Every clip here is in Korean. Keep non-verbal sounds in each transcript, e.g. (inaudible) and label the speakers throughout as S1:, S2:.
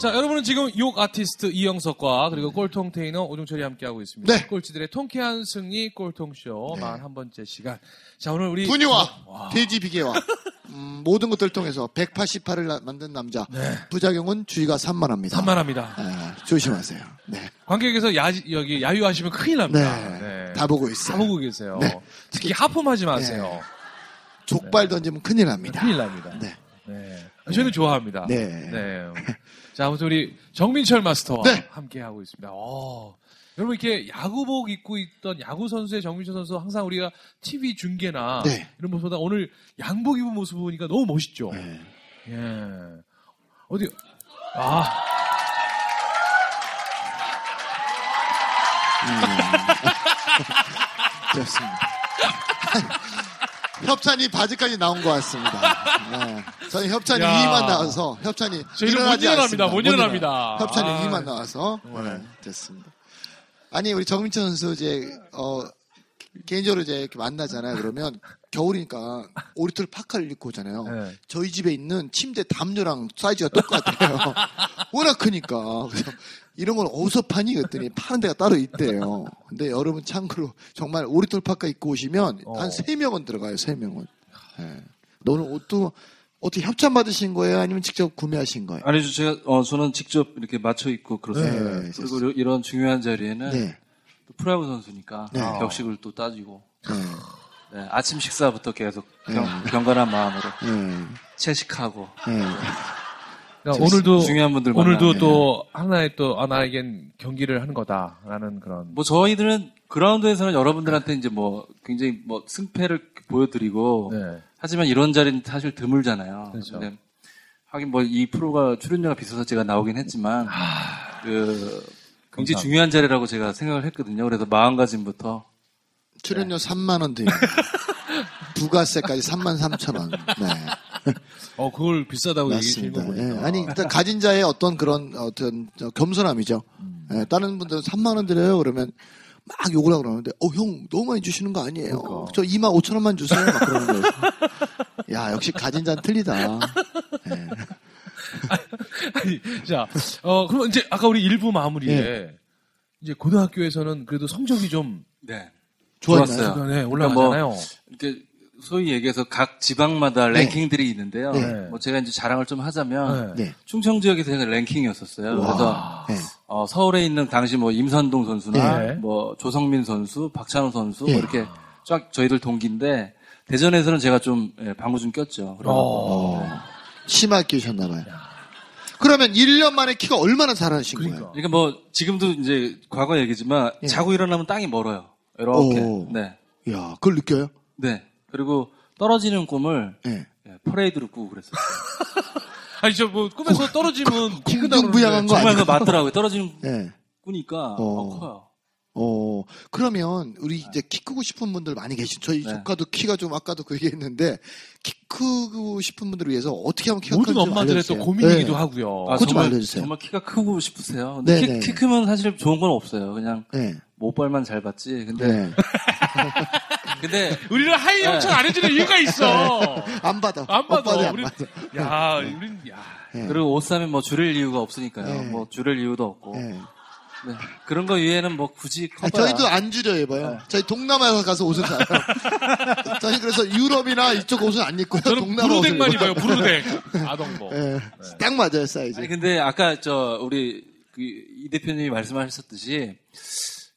S1: 자, 여러분은 지금 욕 아티스트 이영석과 그리고 꼴통 테이너 오종철이 함께하고 있습니다.
S2: 네.
S1: 꼴찌들의 통쾌한 승리 꼴통쇼 41번째 시간. 자, 오늘 우리
S2: 분유와 돼지 비계와 음, 모든 것들을 통해서 188을 만든 남자 부작용은 주의가 산만합니다.
S1: 산만합니다.
S2: 예, 조심하세요. 네,
S1: 관객에서 야, 여기 야유하시면 큰일 납니다.
S2: 네, 다 보고 있어요.
S1: 다 보고 계세요.
S2: 네.
S1: 특히 하품하지 마세요.
S2: 족발 던지면 큰일 납니다.
S1: 큰일 납니다.
S2: 네.
S1: 네. 저는 좋아합니다.
S2: 네.
S1: 자, 아무튼 우리 정민철 마스터와
S2: 네.
S1: 함께 하고 있습니다. 어, 여러분 이렇게 야구복 입고 있던 야구 선수의 정민철 선수 항상 우리가 TV 중계나
S2: 네.
S1: 이런 모습보다 오늘 양복 입은 모습 보니까 너무 멋있죠.
S2: 네.
S1: 예. 어디 아, (laughs)
S2: 좋습니다. (laughs) 협찬이 바지까지 나온 것 같습니다. 네. 저는 협찬이
S1: 야.
S2: 2만 나와서 협찬이
S1: 저희는
S2: 일어나지
S1: 못 일어납니다. 못 일어납니다.
S2: 협찬이
S1: 아.
S2: 2만 나와서 네, 됐습니다. 아니 우리 정민철 선수 이제 어 개인적으로 이제 이렇게 만나잖아요. 그러면 겨울이니까 오리털 파카를 입고 오잖아요.
S1: 네.
S2: 저희 집에 있는 침대 담요랑 사이즈가 똑같아요. (laughs) 워낙 크니까. 그래서 이런 걸 어디서 파니? 그랬더니 파는 데가 따로 있대요. 근데 여러분 참고로 정말 오리털 파카 입고 오시면
S1: 어.
S2: 한 세명은 들어가요. 세명은 예. 너는 옷도 어떻게 협찬 받으신 거예요? 아니면 직접 구매하신 거예요?
S3: 아니죠. 제가 어 저는 직접 이렇게 맞춰 입고 그렇습니다.
S2: 네,
S3: 그리고 이런- 이런 중요한 자리에는
S2: 네.
S3: 또 프로야구 선수니까
S2: 네.
S3: 격식을 또 따지고
S2: 네.
S3: 네, 아침 식사부터 계속 경, 경건한 마음으로
S2: 네.
S3: 채식하고
S2: 네.
S1: 그러니까 오늘도
S3: 중요한 분들
S1: 오늘도. 또 하나의 또 아, 나에겐 경기를 하는 거다라는 그런
S3: 뭐 저희들은 그라운드에서는 여러분들한테 이제 뭐 굉장히 뭐 승패를 보여드리고
S1: 네.
S3: 하지만 이런 자리는 사실 드물잖아요.
S1: 그렇죠.
S3: 근데 하긴 뭐 이 프로가 출연료가 비싸서 제가 나오긴 했지만 그 굉장히
S1: 감사합니다.
S3: 중요한 자리라고 제가 생각을 했거든요. 그래서 마음가짐부터
S2: 출연료 3만 원 드립니다. (laughs) 부가세까지 3만 3천 원. 네.
S1: 어 그걸 비싸다고 얘기해
S2: 맞습니다.
S1: 주는 거
S2: 예, 아니 일단 가진 자의 어떤 그런 어떤 저 겸손함이죠.
S1: 음.
S2: 예, 다른 분들은 3만 원 드려요 그러면 막 욕을 하고 그러는데 어 형 너무 많이 주시는 거 아니에요.
S1: 그러니까.
S2: 저 2만 5천 원만 주세요. 막 그러는 거예요. 야 역시 가진 자는 틀리다. 예.
S1: 아니, 자, 어, 그럼 이제 아까 우리 일부 마무리에 이제 고등학교에서는 그래도 성적이 좀
S3: 네. 좋았어요.
S1: 주변에
S3: 그러니까
S1: 올라가잖아요.
S3: 이렇게 소위 얘기해서 각 지방마다
S2: 네.
S3: 랭킹들이 있는데요.
S2: 네.
S3: 뭐 제가 이제 자랑을 좀 하자면
S1: 네.
S2: 네.
S3: 충청 지역에서 제가 랭킹이었었어요. 그래서
S2: 네.
S3: 어, 서울에 있는 당시 뭐 임선동 선수나
S1: 네.
S3: 뭐 조성민 선수, 박찬호 선수
S2: 예.
S3: 뭐 이렇게 쫙 저희들 동기인데 대전에서는 제가 좀 예, 방구 좀 꼈죠. 그럼
S1: 어.
S2: 심하게 끼셨나봐요. 그러면 1년 만에 키가 얼마나 자라신
S1: 그러니까.
S2: 거예요?
S3: 그러니까 뭐 지금도 이제 과거 얘기지만
S2: 예.
S3: 자고 일어나면 땅이 멀어요. 이렇게.
S2: 오.
S3: 네.
S2: 야 그걸 느껴요?
S3: 네. 그리고 떨어지는 꿈을
S2: 예.
S3: 예, 퍼레이드로 꾸고 그랬어요. (laughs)
S1: 아니 저 뭐 꿈에서 떨어지면 키 크다
S2: 궁중부양한 거
S3: 정말? 그 맞더라고요. 떨어지는
S2: 예.
S3: 꾸니까
S2: 어.
S3: 어, 커요.
S2: 어, 그러면 우리 이제 키 크고 싶은 분들 많이 계신, 저희
S3: 네.
S2: 조카도 키가 좀 아까도 그 얘기했는데, 키 크고 싶은 분들을 위해서 어떻게 하면 키가
S1: 모든
S2: 큰지
S1: 엄마들의 또
S2: 알려주세요.
S1: 고민이기도
S2: 네.
S1: 하고요.
S3: 아,
S2: 그거 좀
S3: 정말,
S2: 알려주세요.
S3: 정말 키가 크고 싶으세요. 근데
S2: 네,
S3: 키,
S2: 네,
S3: 키
S2: 네.
S3: 크면 사실 좋은 건 없어요. 그냥
S2: 네.
S3: 모발만 잘 받지. 근데
S2: 네. (laughs)
S3: 근데
S1: 우리는 하이 협찬 안 해주는 이유가 있어.
S2: 안 받아.
S1: 안 받아.
S2: 오빠들 안
S1: 우리,
S2: 받아.
S1: 야, 우린 야.
S2: 네.
S3: 그리고 옷 사면 뭐 줄일 이유가 없으니까요.
S2: 네.
S3: 뭐 줄일 이유도 없고.
S2: 네.
S3: 네. 그런 거 위에는 뭐 굳이
S2: 아,
S3: 커봐야.
S2: 저희도 안 줄여 입어요.
S3: 네.
S2: 저희 동남아에 가서 옷을 사요. (laughs) 저희 그래서 유럽이나 이쪽 옷은 안 입고요.
S1: 저는
S2: 동남아 옷을
S1: 브루댕만
S2: 입어요.
S1: 브루댕. (laughs) 아동복.
S2: 예. 딱 맞아요, 사이즈.
S3: 아니 근데 아까 저 우리 그 이 대표님이 말씀하셨듯이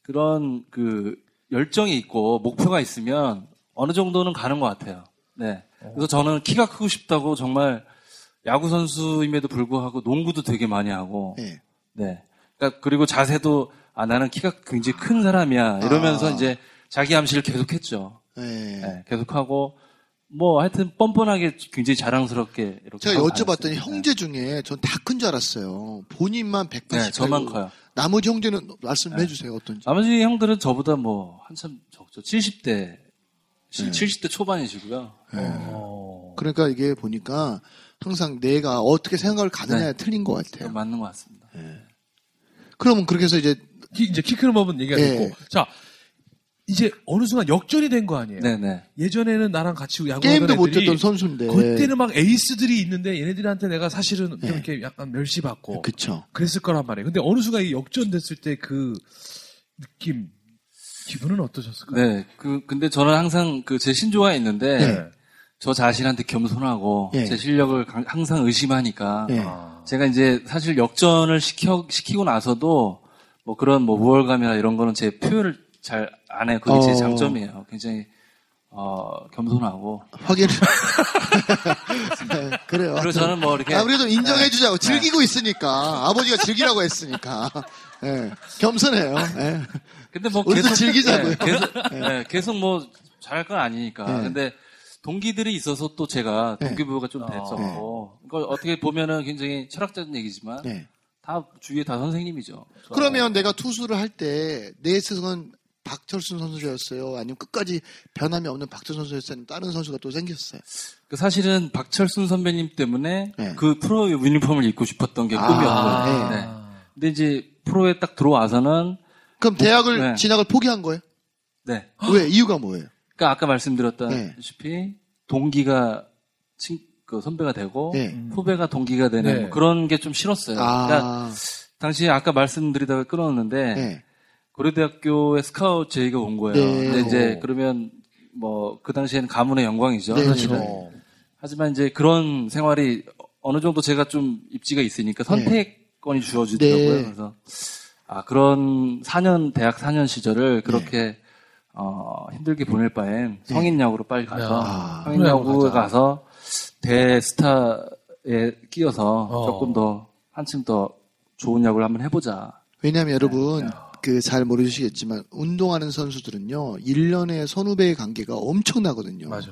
S3: 그런 그 열정이 있고 목표가 있으면 어느 정도는 가는 것 같아요. 네. 그래서 저는 키가 크고 싶다고 정말 야구 선수임에도 불구하고 농구도 되게 많이 하고
S2: 예.
S3: 네. 그러니까 그리고 자세도 아 나는 키가 굉장히 큰 사람이야 이러면서
S2: 아.
S3: 이제 자기 암시를 계속했죠.
S2: 예.
S3: 네, 계속하고 뭐 하여튼 뻔뻔하게 굉장히 자랑스럽게 이렇게
S2: 제가 여쭤봤더니. 형제 중에 전 다 큰 줄 알았어요. 본인만 180.
S3: 네, 저만 커요.
S2: 나머지 형제는 말씀해
S3: 네.
S2: 주세요. 어떤지.
S3: 나머지 형들은 저보다 뭐 한참 적죠. 70대
S2: 네.
S3: 70대 초반이시고요.
S1: 어.
S2: 그러니까 이게 보니까 항상 내가 어떻게 생각을 가느냐에
S3: 네.
S2: 틀린 것 같아요.
S3: 맞는 것 같습니다.
S2: 그러면 그렇게 해서 이제
S1: 키, 이제 키 크는 법은 얘기가
S2: 예.
S1: 됐고. 자, 이제 어느 순간 역전이 된 거 아니에요?
S3: 네네.
S1: 예전에는 나랑 같이 야구하던
S2: 게임도 못
S1: 애들이
S2: 뛰었던 선수인데.
S1: 그때는 막 에이스들이 있는데 얘네들한테 내가 사실은 좀
S2: 네.
S1: 이렇게 약간 멸시받고
S2: 그쵸.
S1: 그랬을 거란 말이에요. 근데 어느 순간 이 역전됐을 때 그 느낌, 기분은 어떠셨을까요?
S3: 네. 그 근데 저는 항상 그 제 신조가 있는데
S2: 네.
S3: 저 자신한테 겸손하고
S2: 네.
S3: 제 실력을 강- 항상 의심하니까
S2: 예.
S1: 아.
S3: 제가 이제 사실 역전을 시켜 시키고 나서도 뭐 그런 뭐 우월감이나 이런 거는 제 표현을 잘 안 해요. 그게
S2: 어.
S3: 제 장점이에요. 굉장히 어 겸손하고
S2: 확인. 네, (laughs) 그래요.
S3: 그리고 저는 뭐 이렇게
S2: 아무래도 인정해주자고. 즐기고 있으니까. 아버지가 즐기라고 했으니까. 예. 겸손해요. 예.
S3: 근데 뭐 계속
S2: 즐기자고요.
S3: 네, 계속, 네, 계속 뭐 잘할 건 아니니까.
S2: 네.
S3: 근데 동기들이 있어서 또 제가
S2: 네.
S3: 동기부여가 좀 됐었고. 그러니까 어떻게 보면은 굉장히 철학적인 얘기지만
S2: 네.
S3: 다 주위에 다 선생님이죠.
S2: 그러면 내가 투수를 할 때 내 스승은 박철순 선수였어요? 아니면 끝까지 변함이 없는 박철순 선수였어요? 아니면 다른 선수가 또 생겼어요?
S3: 그 사실은 박철순 선배님 때문에
S2: 네.
S3: 그 프로 유니폼을 입고 싶었던 게
S2: 아,
S3: 꿈이었거든요.
S2: 네.
S3: 네. 근데 이제 프로에 딱 들어와서는
S2: 그럼 대학을
S3: 네.
S2: 진학을 포기한 거예요?
S3: 네.
S2: 왜? 이유가 뭐예요?
S3: 그러니까 아까
S2: 네.
S3: 말씀드렸다시피 동기가 친, 그 선배가 되고
S2: 네.
S3: 후배가 동기가 되는
S1: 네.
S3: 뭐 그런 게 좀 싫었어요. 그러니까
S2: 아,
S3: 당시에 아까 말씀드리다가 끊었는데
S2: 네.
S3: 고려대학교에 스카우트 제의가 온 거예요.
S2: 네.
S3: 근데 이제 그러면 뭐 그 당시에는 가문의 영광이죠.
S2: 네,
S3: 사실은.
S2: 그렇죠.
S3: 하지만 이제 그런 생활이 어느 정도 제가 좀 입지가 있으니까 선택권이 주어지더라고요.
S2: 네.
S3: 그래서 아 그런 4년 대학 4년 시절을 그렇게 어, 힘들게 보낼 바엔 성인 야구로 빨리 가서
S2: 아,
S3: 성인 야구에. 가서 대스타에 끼어서
S1: 어.
S3: 조금 더 한층 더 좋은 야구를 한번 해보자.
S2: 왜냐하면 여러분 그 잘 모르시겠지만 운동하는 선수들은요 1년의 선후배의 관계가 엄청나거든요.
S1: 맞아.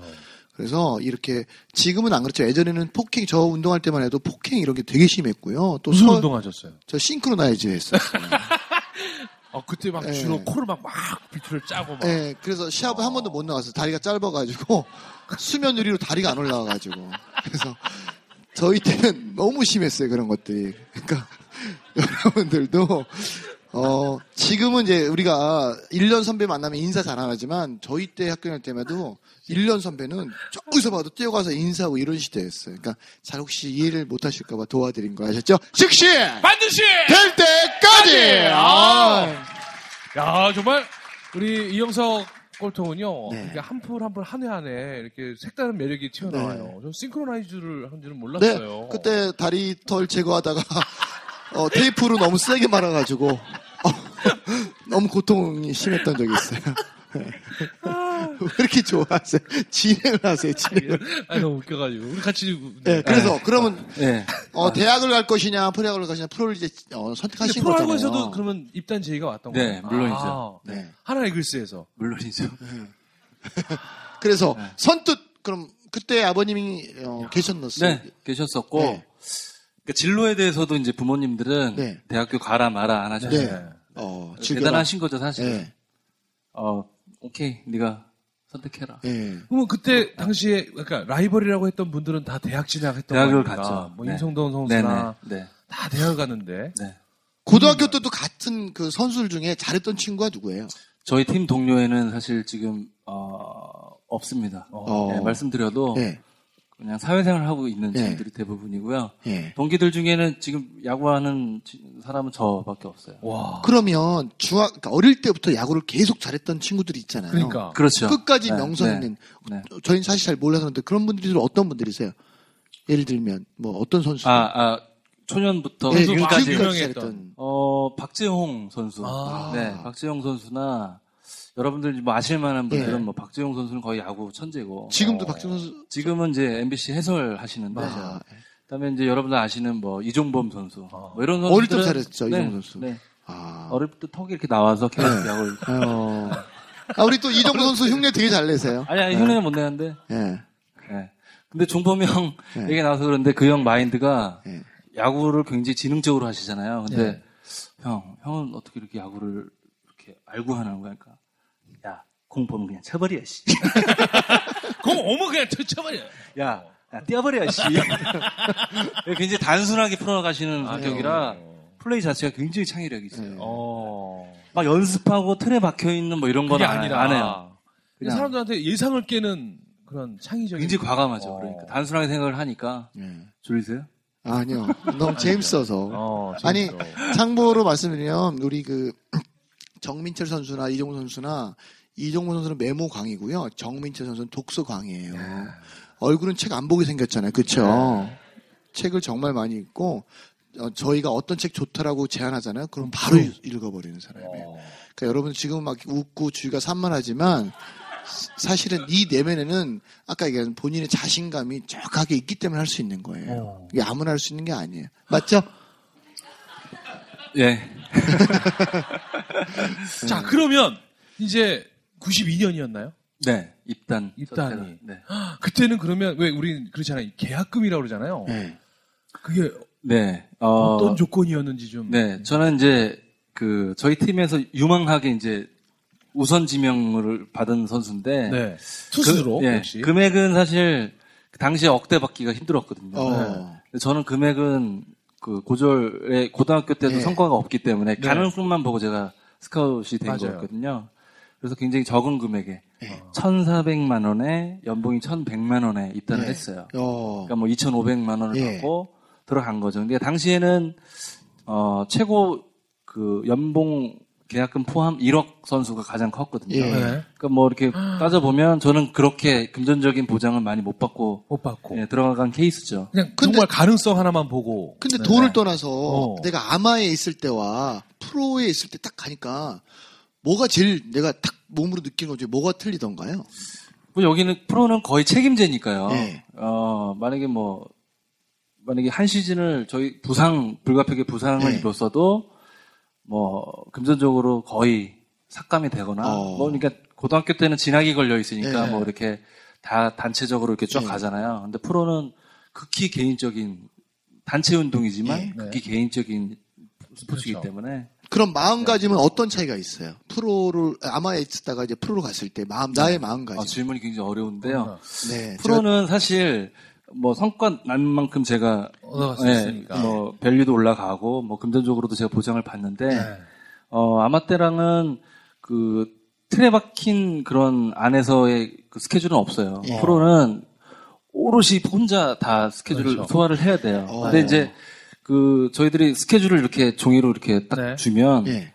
S2: 그래서 이렇게 지금은 안 그렇죠. 예전에는 폭행 저 운동할 때만 해도 폭행 이런 게 되게 심했고요. 또
S1: 무슨
S2: 서-
S1: 운동하셨어요?
S2: 저 싱크로나이즈 했어요. (laughs)
S1: 어, 그때 막
S2: 예.
S1: 주로 코를 막, 막 비트를 짜고 막.
S2: 네, 그래서 시합을 한 번도 못 나갔어요. 다리가 짧아가지고 (laughs) 수면 유리로 다리가 안 올라와가지고 그래서 저희 때는 너무 심했어요 그런 것들이. 그러니까 (laughs) 여러분들도 어 지금은 이제 우리가 1년 선배 만나면 인사 잘 안 하지만 저희 때 학교 다닐 때마도 1년 선배는 저기서 봐도 뛰어가서 인사하고 이런 시대였어요. 그러니까 잘 혹시 이해를 못 하실까봐 도와드린 거 아셨죠? 즉시
S1: 반드시!
S2: 될 때까지. 아.
S1: 야, 정말, 우리 이영석 꼴통은요,
S2: 네.
S1: 이게 한 풀 한 풀 한회 안에 이렇게 색다른 매력이 튀어나와요.
S2: 네.
S1: 전 싱크로나이즈를 한 줄은
S2: 네,
S1: 몰랐어요.
S2: 그때 다리 털 제거하다가 (laughs) 어, 테이프로 너무 세게 말아가지고 어, 너무 고통이 심했던 적이 있어요. 네. 왜 이렇게 좋아하세요? 진행을 하세요, 진행을.
S1: 아, 너무 웃겨가지고. 우리 같이.
S2: 네, 그래서 그러면
S3: 네.
S2: 어, 대학을 갈 것이냐, 프로야구를 갈 것이냐, 프로를 이제 어, 선택하신 거잖아요.
S1: 프로야구에서도 그러면 입단 제의가 왔던 거예요?
S3: 네, 물론이죠.
S1: 아,
S2: 네.
S1: 하나 이글스에서.
S3: 물론이죠. (laughs)
S2: 그래서
S3: 네.
S2: 선뜻 그럼 그때 아버님이 어, 계셨었어요.
S3: 네, 계셨었고
S2: 네.
S3: 그 진로에 대해서도 이제 부모님들은
S2: 네.
S3: 대학교 가라 마라 안 하셨어요.
S2: 네. 어, 즐겨라.
S3: 대단하신 거죠 사실.
S2: 네.
S3: 어, 오케이, 네가 선택해라.
S2: 네.
S1: 그러면 그때 당시에, 그러니까 라이벌이라고 했던 분들은 다 대학 진학했던
S3: 대학을
S1: 거니까.
S3: 갔죠.
S1: 뭐
S3: 네.
S1: 임성동 선수나
S3: 네네. 네.
S1: 다 대학을 갔는데.
S3: 네.
S2: 고등학교 때도 같은 그 선수들 중에 잘했던 친구가 누구예요?
S3: 저희 팀 동료에는 사실 지금 어, 없습니다.
S2: 어.
S3: 네, 말씀드려도
S2: 네.
S3: 그냥 사회생활 하고 있는
S2: 네.
S3: 친구들이 대부분이고요.
S2: 예.
S3: 동기들 중에는 지금 야구하는 지- 사람은 저밖에 없어요.
S1: 와.
S2: 그러면 중학 그러니까 어릴 때부터 야구를 계속 잘했던 친구들 있잖아요.
S1: 그러니까.
S3: 그렇죠.
S2: 끝까지
S3: 네,
S2: 명성
S3: 네,
S2: 있는
S3: 네.
S2: 저희는 사실 잘 몰라서 그런데 그런 분들이 어떤 분들이세요? 예를 들면 뭐 어떤 선수?
S3: 아, 아, 초년부터
S2: 예,
S3: 지금까지
S1: 유명했던.
S2: 잘했던.
S3: 어, 박재홍 선수.
S1: 아.
S3: 네, 박재홍 선수나 여러분들 뭐 아실 만한 분들은
S2: 예.
S3: 뭐 박재홍 선수는 거의 야구 천재고.
S2: 지금도
S3: 어,
S2: 박준 선수
S3: 지금은 이제 MBC 해설 하시는데
S2: 맞아.
S3: 그다음에 이제 여러분들 아시는 뭐 이종범 선수, 뭐 이런 선수
S2: 어릴 때 잘했죠, 이종범 선수.
S3: 네.
S2: 아.
S3: 어릴 때 턱이 이렇게 나와서 계속 약을
S2: 어. 아, 우리 또 이정우 선수 흉내 되게 잘 내세요.
S3: 아니 아니 흉내는 못 내는데.
S2: 예.
S3: 예. 근데 종범이 형
S2: 네.
S3: 얘기 나와서 그런데 그 형 마인드가
S2: 네.
S3: 야구를 굉장히 지능적으로 하시잖아요. 근데
S1: 네.
S3: 형, 형은 어떻게 이렇게 야구를 이렇게 알고 하는 야, 공 보면 그냥 쳐버려, 씨. (laughs)
S1: 그럼 어머 그냥 쳐버려.
S3: 야, 야 뛰어버려, 씨. (laughs) 굉장히 단순하게 풀어가시는
S2: 아,
S3: 성격이라 플레이 자체가 굉장히 창의력이 있어요.
S2: 네.
S1: 어.
S3: 막 연습하고 틀에 박혀 있는 뭐 이런 건
S1: 아니라
S3: 안 해요. 그냥
S1: 사람들한테 예상을 깨는 그런 창의적인.
S3: 굉장히 과감하죠.
S1: 어.
S3: 그러니까 단순하게 생각을 하니까
S2: 예.
S3: 졸리세요?
S2: 아니요. (laughs) 너무 재밌어서.
S1: 어,
S2: 아니. 참고로 말씀드리면, 우리 그, (clears throat) 정민철 선수나 이종우 선수나, 이종우 선수는 메모 강이고요. 정민철 선수는 독서 강이에요. 얼굴은 책 안 보게 생겼잖아요. 그쵸? 책을 정말 많이 읽고, 어, 저희가 어떤 책 좋다라고 제안하잖아요. 그럼 바로 읽- 읽어버리는 사람이에요.
S1: 어.
S2: 그러니까 여러분 지금 막 웃고 주위가 산만하지만 사실은 이 내면에는 아까 얘기한 본인의 자신감이 정확하게 있기 때문에 할 수 있는 거예요.
S1: 어.
S2: 이게 아무나 할 수 있는 게 아니에요. 맞죠?
S3: 예. (laughs)
S1: 자 그러면 이제 92년이었나요?
S3: 네. 입단.
S1: 입단이.
S3: 네. (gasps)
S1: 그때는 그러면 왜 우리 그렇잖아요. 계약금이라고 그러잖아요.
S2: 네.
S1: 그게
S3: 네. 어,
S1: 어떤 조건이었는지 좀.
S3: 네. 저는 이제 그 저희 팀에서 유망하게 이제 우선 지명을 받은 선수인데
S1: 네. 투수로
S3: 그, 예,
S1: 역시.
S3: 금액은 사실 그 당시에 억대 받기가 힘들었거든요.
S2: 어.
S3: 네. 저는 금액은 그 고졸에 고등학교 때도
S2: 네.
S3: 성과가 없기 때문에
S1: 네.
S3: 가능성만 보고 제가 스카웃이 된
S1: 맞아요.
S3: 거였거든요. 그래서 굉장히 적은 금액에
S2: 네.
S3: 1,400만 원에 연봉이 1,100만 원에 입단을
S2: 네.
S3: 했어요.
S2: 어.
S3: 그러니까 뭐 2,500만 원을
S2: 예.
S3: 받고 들어간 거죠. 근데 당시에는 어 최고 그 연봉 계약금 포함 1억 선수가 가장 컸거든요.
S2: 예.
S1: 네.
S3: 그러니까 뭐 이렇게 따져 보면 저는 그렇게 금전적인 보장을 많이 못 받고
S1: 못 받고.
S3: 예, 들어간 케이스죠.
S1: 그냥
S2: 근데-
S1: 정말 가능성 하나만 보고.
S2: 근데
S1: 네.
S2: 돈을 떠나서
S1: 어.
S2: 내가 아마에 있을 때와 프로에 있을 때 딱 가니까 뭐가 제일 내가 딱 몸으로 느끼는 거지 뭐가 틀리던가요?
S3: 뭐 여기는 프로는 거의 책임제니까요.
S2: 예.
S3: 어 만약에 뭐 만약에 한 시즌을 저희 부상 불가피하게 부상을
S2: 예.
S3: 입었어도 뭐 금전적으로 거의 삭감이 되거나
S2: 어.
S3: 뭐 그러니까 고등학교 때는 진학이 걸려 있으니까
S2: 예.
S3: 뭐 이렇게 다 단체적으로 이렇게 쭉
S2: 예.
S3: 가잖아요. 근데 프로는 극히 개인적인 단체 운동이지만
S2: 예.
S3: 극히 개인적인 스포츠이기
S1: 그렇죠.
S3: 때문에
S2: 그럼 마음가짐은 어떤 차이가 있어요? 프로를 아마 에 있다가 이제 프로로 갔을 때 마음 나의 마음가짐.
S3: 아, 질문이 굉장히 어려운데요.
S2: 네.
S3: 프로는 사실 뭐 성과 난 만큼 제가
S1: 있으니까.
S3: 뭐 밸류도 올라가고 뭐 금전적으로도 제가 보장을 받는데
S1: 네.
S3: 어 아마 때랑은 그 틀에 박힌 그런 안에서의 그 스케줄은 없어요.
S2: 예.
S3: 프로는 오롯이 혼자 다 스케줄을
S1: 그렇죠.
S3: 소화를 해야 돼요.
S2: 어.
S3: 근데 이제 그 저희들이 스케줄을 이렇게 종이로 이렇게 딱
S1: 네.
S3: 주면
S2: 예.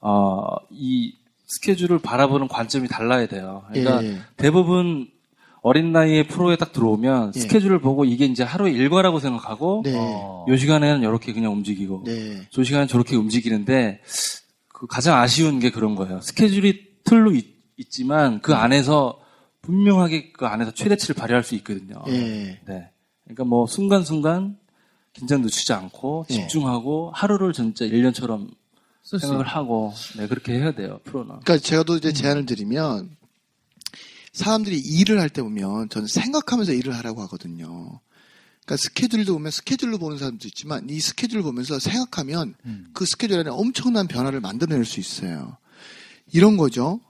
S3: 어이 스케줄을 바라보는 관점이 달라야 돼요. 그러니까
S2: 예.
S3: 대부분 어린 나이에 프로에 딱 들어오면
S2: 예.
S3: 스케줄을 보고 이게 이제 하루의 일과라고 생각하고
S2: 네.
S1: 어.
S3: 요 시간에는 이렇게 그냥 움직이고
S2: 네.
S3: 저 시간은 저렇게 움직이는데 그 가장 아쉬운 게 그런 거예요. 스케줄이 틀로 있, 지만그 안에서 분명하게 그 안에서 최대치를 발휘할 수 있거든요.
S2: 예.
S3: 네. 그러니까 뭐 순간순간 긴장 늦추지 않고
S2: 예.
S3: 집중하고 하루를 진짜 1년처럼
S1: 쓸수
S3: 생각을
S1: 있-
S3: 하고 네 그렇게 해야 돼요 프로는.
S2: 그러니까 제가 또 이제 제안을 드리면 사람들이 일을 할 때 보면 저는 생각하면서 일을 하라고 하거든요. 그러니까 스케줄도 보면 스케줄로 보는 사람도 있지만 이 스케줄을 보면서 생각하면
S1: 음.
S2: 그 스케줄 안에 엄청난 변화를 만들어낼 수 있어요. 이런 거죠.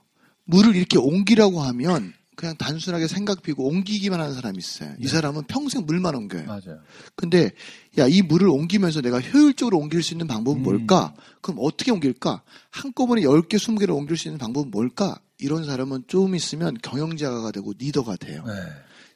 S2: 물을 이렇게 옮기라고 하면 그냥 단순하게 생각 비고 옮기기만 하는 사람이 있어요. 이 사람은 평생 물만 옮겨요.
S1: 맞아요.
S2: 근데 야 이 물을 옮기면서 내가 효율적으로 옮길 수 있는 방법은
S1: 음.
S2: 뭘까? 그럼 어떻게 옮길까? 한꺼번에 10개, 20개를 옮길 수 있는 방법은 뭘까? 이런 사람은 좀 있으면 경영자가 되고 리더가 돼요.
S1: 네.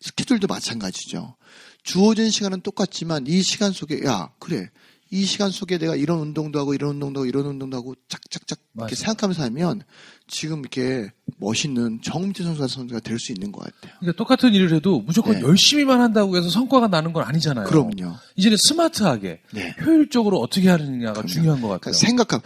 S2: 스케줄도 마찬가지죠. 주어진 시간은 똑같지만 이 시간 속에 야 그래 이 시간 속에 내가 이런 운동도 하고 이런 운동도 하고 이런 운동도 하고 짝짝짝 이렇게
S1: 맞아요.
S2: 생각하면서 하면 지금 이렇게 멋있는 정민태 선수 같은 선수가 될 수 있는 것 같아요.
S1: 그러니까 똑같은 일을 해도 무조건
S2: 네.
S1: 열심히만 한다고 해서 성과가 나는 건 아니잖아요.
S2: 그럼요.
S1: 이제는 스마트하게
S2: 네.
S1: 효율적으로 어떻게 하느냐가
S2: 그럼요.
S1: 중요한 것 같아요.
S2: 그러니까 생각함.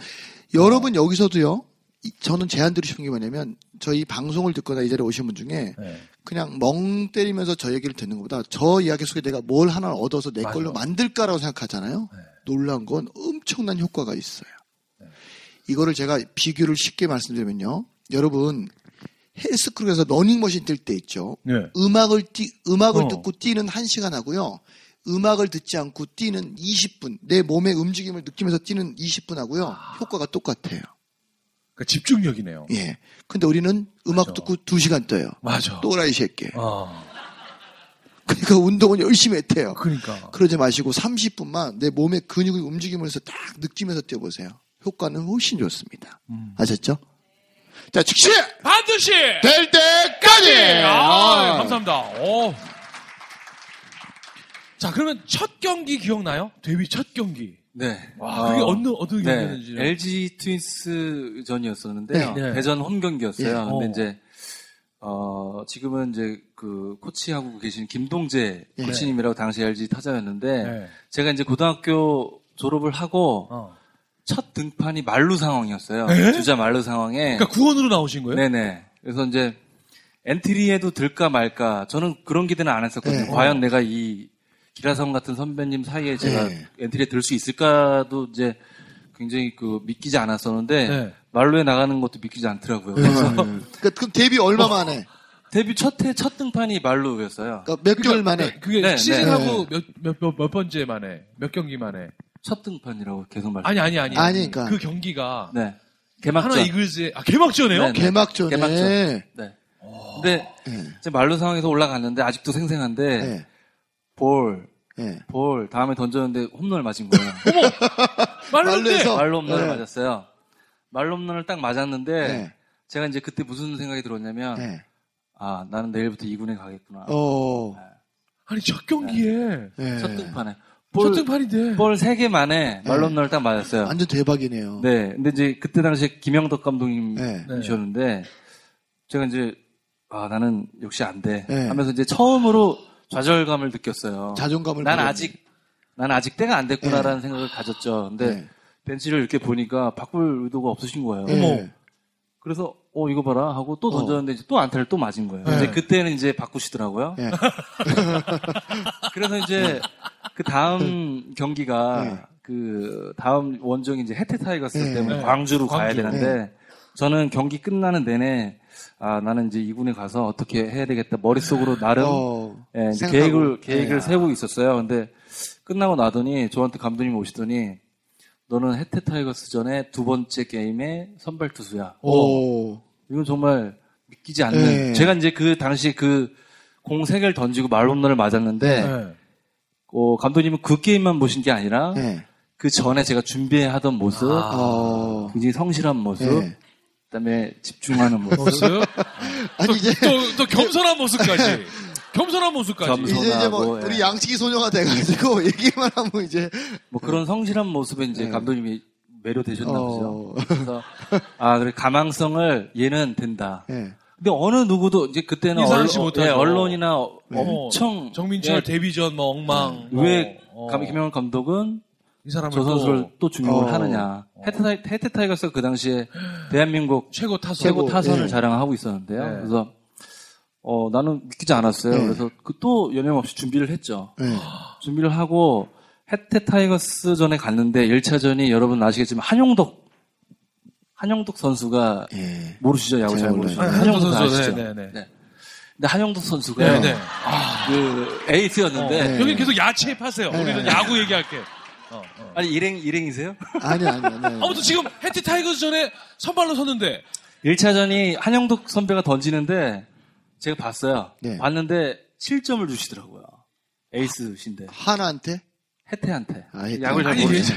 S2: 여러분 여기서도요. 이- 저는 제안 드리고 싶은 게 뭐냐면 저희 방송을 듣거나 이 자리에 오신 분 중에
S1: 네.
S2: 그냥 멍 때리면서 저 얘기를 듣는 것보다 저 이야기 속에 내가 뭘 하나 얻어서 내
S1: 맞아.
S2: 걸로 만들까라고 생각하잖아요.
S1: 네.
S2: 놀란 건 엄청난 효과가 있어요. 이거를 제가 비교를 쉽게 말씀드리면요. 여러분 헬스클럽에서 러닝머신 뛸 때 있죠.
S1: 네.
S2: 음악을 뛰, 음악을
S1: 어.
S2: 듣고 뛰는 1시간 하고요. 음악을 듣지 않고 뛰는 20분, 내 몸의 움직임을 느끼면서 뛰는 20분 하고요. 효과가 똑같아요.
S1: 그러니까 집중력이네요.
S2: 예. 근데 우리는 음악
S1: 맞아.
S2: 듣고 2시간 떠요.
S1: 맞아.
S2: 또라이 새끼.
S1: 아,
S2: 그러니까 운동은 열심히 했대요.
S1: 그러니까.
S2: 그러지 마시고 30분만 내 몸의 근육의 움직이면서 딱 느끼면서 뛰어보세요. 효과는 훨씬 좋습니다.
S1: 음.
S2: 아셨죠? 자, 즉시
S1: 반드시
S2: 될 때까지.
S1: 아, 감사합니다. 오. 자, 그러면 첫 경기 기억나요? 데뷔 첫 경기.
S3: 네.
S1: 와, 그게
S3: 어,
S1: 어느 어느
S3: 네.
S1: 경기였는지.
S3: LG 트윈스 전이었었는데요.
S1: 네. 네.
S3: 대전 홈 경기였어요.
S2: 예.
S3: 근데
S1: 어.
S3: 이제 어, 지금은 이제 그 코치하고 계신 김동재
S2: 예.
S3: 코치님이라고 당시 LG 타자였는데
S1: 네.
S3: 제가 이제 고등학교 졸업을 하고
S1: 어.
S3: 첫 등판이 말루 상황이었어요.
S1: 에?
S3: 주자 말루 상황에.
S1: 그러니까 구원으로 나오신 거예요?
S3: 네네. 그래서 이제 엔트리에도 들까 말까 저는 그런 기대는 안 했었거든요.
S2: 네.
S3: 과연 내가 이 기라성 같은 선배님 사이에 제가
S2: 네.
S3: 엔트리에 들 수 있을까도 이제 굉장히 그 믿기지 않았었는데
S1: 네.
S3: 말로에 나가는 것도 믿기지 않더라고요.
S2: 네.
S3: 그래서
S2: 그러니까 그럼 데뷔 얼마 만에?
S3: 데뷔 첫해 첫 등판이 말로였어요.
S2: 그러니까 몇 개월 만에?
S1: 그게
S3: 네,
S1: 시즌하고 몇, 몇, 몇, 몇 번째 만에? 몇 경기 만에?
S3: 첫 등판이라고 계속 말씀.
S1: 아니, 아니, 아니.
S2: 아니, 그러니까.
S1: 그 경기가.
S3: 네. 개막전.
S1: 하나 이글스의, 아, 개막전에요?
S3: 네, 네.
S2: 개막전에.
S3: 개막전. 네. 근데
S2: 예.
S3: 이제 말로 상황에서 올라갔는데 아직도 생생한데
S2: 예.
S3: 볼,
S2: 예.
S3: 볼 다음에 던졌는데 홈런을 맞은 거예요. (laughs)
S1: 말로인데.
S2: 말로에서.
S3: 말로 홈런을
S2: 네.
S3: 맞았어요. 말로 홈런을 딱 맞았는데
S2: 네.
S3: 제가 이제 그때 무슨 생각이 들었냐면
S2: 예.
S3: 아 나는 내일부터 2군에 가겠구나.
S2: 어.
S1: 아니, 첫 경기에.
S2: 예.
S3: 첫 등판에
S1: 첫
S3: 볼,
S1: 등판인데.
S3: 볼 3개 만에 말로
S2: 네.
S3: 홈런을 딱 맞았어요.
S2: 완전 대박이네요.
S3: 네. 근데 이제 그때 당시에 김영덕 감독님이셨는데 제가 이제 아 나는 역시 안 돼.
S2: 네.
S3: 하면서 이제 처음으로 좌절감을 느꼈어요.
S2: 자존감을
S3: 난. 아직 난 아직 때가 안 됐구나라는 생각을 가졌죠. 근데
S2: 네.
S3: 벤치를 이렇게 보니까 바꿀 의도가 없으신 거예요.
S2: 예.
S3: 그래서 어 이거 봐라 하고 또 던졌는데 이제 또 안타를 또 맞은 거예요.
S2: 네.
S3: 이제 그때는 이제 바꾸시더라고요.
S2: 예. (laughs)
S3: 그래서 이제 그 다음 경기가
S2: 네.
S3: 그 다음 원정이 이제 해태 타이거스
S2: 네.
S3: 때문에
S1: 네.
S3: 광주로 가야
S1: 광주.
S3: 되는데 저는 경기 끝나는 내내 아 나는 이제 이군에 가서 어떻게 해야 되겠다 머릿속으로 나름
S2: 어,
S3: 예. 계획을 계획을
S2: 예.
S3: 세우고 있었어요. 근데 끝나고 나더니 저한테 감독님이 오시더니 너는 해태 타이거스 전에 두 번째 게임에 선발 투수야.
S2: 오.
S3: 이건 정말 믿기지 않는.
S2: 네.
S3: 제가 이제 그 당시 그 공 세 개를 던지고 만루홈런을 맞았는데
S1: 네.
S3: 어, 감독님은 그 게임만 보신 게 아니라
S2: 예.
S3: 그 전에 제가 준비하던 모습,
S1: 아.
S2: 어.
S3: 굉장히 성실한 모습,
S2: 예.
S3: 그다음에 집중하는 모습.
S2: 아니 이제
S1: 또, 또 겸손한 모습까지. (laughs) 겸손한 모습까지.
S3: 겸손.
S2: 이제 이제 뭐
S3: 소나하고,
S2: 우리
S3: 예.
S2: 양치기 소녀가 돼가지고 (laughs) 얘기만 하면 이제
S3: 뭐 그런 성실한 모습에 이제
S2: 네.
S3: 감독님이 매료되셨나
S2: 어.
S3: 보죠. 그래서 아 그래 가망성을 얘는 된다.
S2: 예.
S3: 근데 어느 누구도 이제 그때는 언론,
S1: 못하죠.
S3: 예, 언론이나
S2: 네.
S3: 엄청
S1: 정민철
S3: 예,
S1: 데뷔전 뭐 엉망. 뭐,
S3: 왜
S1: 어,
S3: 감- 김영덕 감독은
S1: 이 사람을
S3: 저 선수를
S1: 또
S3: 또 중용을
S2: 어.
S3: 하느냐. 해태, 타이- 해태 타이거스가 그 당시에 (gasps) 대한민국
S1: 최고 타수.
S3: 최고
S2: 최고,
S3: 타선을
S2: 예.
S3: 자랑하고 있었는데요.
S1: 네.
S3: 그래서 어 나는 믿기지 않았어요.
S2: 네.
S3: 그래서 그 또 여념없이 준비를 했죠.
S2: 예.
S3: 준비를 하고 해태 타이거스 전에 갔는데 1차전이 여러분 아시겠지만 한용덕 한용덕 선수가
S2: 예.
S3: 모르시죠? 야구 잘 모르시죠?
S2: 몰라요.
S1: 한용덕 선수,
S3: 아시죠?
S1: 네, 네, 네.
S3: 네. 근데 한용덕 선수가
S1: 네, 네.
S3: 그 에이스였는데
S2: 네.
S1: 여기 계속 야채 파세요.
S2: 네.
S1: 우리는 야구 얘기할게. 어, 어.
S3: 아니 일행 일행이세요?
S2: 아니 아니 아니.
S1: 아무튼 지금 해태 타이거즈 전에 선발로 섰는데
S3: 1차전이 한용덕 선배가 던지는데 제가 봤어요.
S2: 네.
S3: 봤는데 7점을 주시더라고요. 에이스신데
S2: 한화한테?
S3: 해태한테.
S2: 아, 해태.
S3: 야구를 잘 모르죠.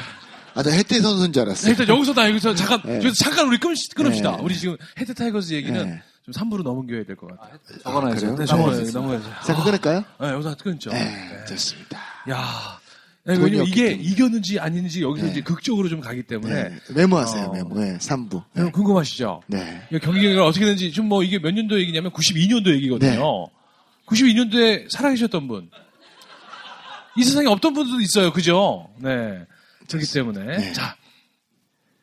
S2: 아, 나 해태 선수인 줄 알았어.
S1: 일단 여기서 나 여기서 잠깐
S2: 네.
S1: 여기서 잠깐 우리 끊, 끊읍시다.
S2: 네.
S1: 우리 지금 해태 타이거즈 얘기는
S2: 네.
S1: 좀 3부로 넘겨야 될 것 같아요.
S3: 적어놔야죠.
S2: 그래요?
S1: 네,
S2: 네.
S1: 넘어가야죠.
S2: 잠깐 끊을까요?
S1: 네, 여기서 끊죠.
S2: 네,
S1: 네.
S2: 좋습니다.
S1: 야. 네,
S2: 돈이
S1: 왜냐면 이게
S2: 때문에.
S1: 이겼는지 아닌지 여기서
S2: 네.
S1: 이제 극적으로 좀 가기 때문에
S2: 네. 메모하세요,
S1: 어.
S2: 메모. 네, 3부. 네.
S1: 여러분 궁금하시죠?
S2: 네.
S1: 이 경기 결과가 어떻게 되는지 지금 뭐 이게 몇 년도 얘기냐면 92년도 얘기거든요.
S2: 네.
S1: 92년도에 살아계셨던 분. 이 세상에 없던 분들도 있어요. 그죠? 네. 그렇기 때문에.
S2: 네.
S1: 자.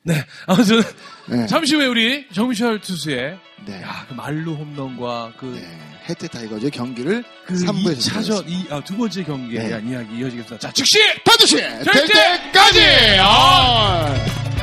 S1: 네. 아무튼
S2: 네.
S1: 잠시 후에 우리 정미철 투수의
S2: 네.
S1: 야, 그 말로 홈런과 그
S2: 네. 해태 타이거즈 경기를
S1: 그
S2: 3부에서
S1: 차전 이, 아, 두 번째 경기에
S2: 네.
S1: 대한 이야기 이어지겠습니다. 자, 즉시
S2: 반드시
S1: 될
S2: 때까지. 아!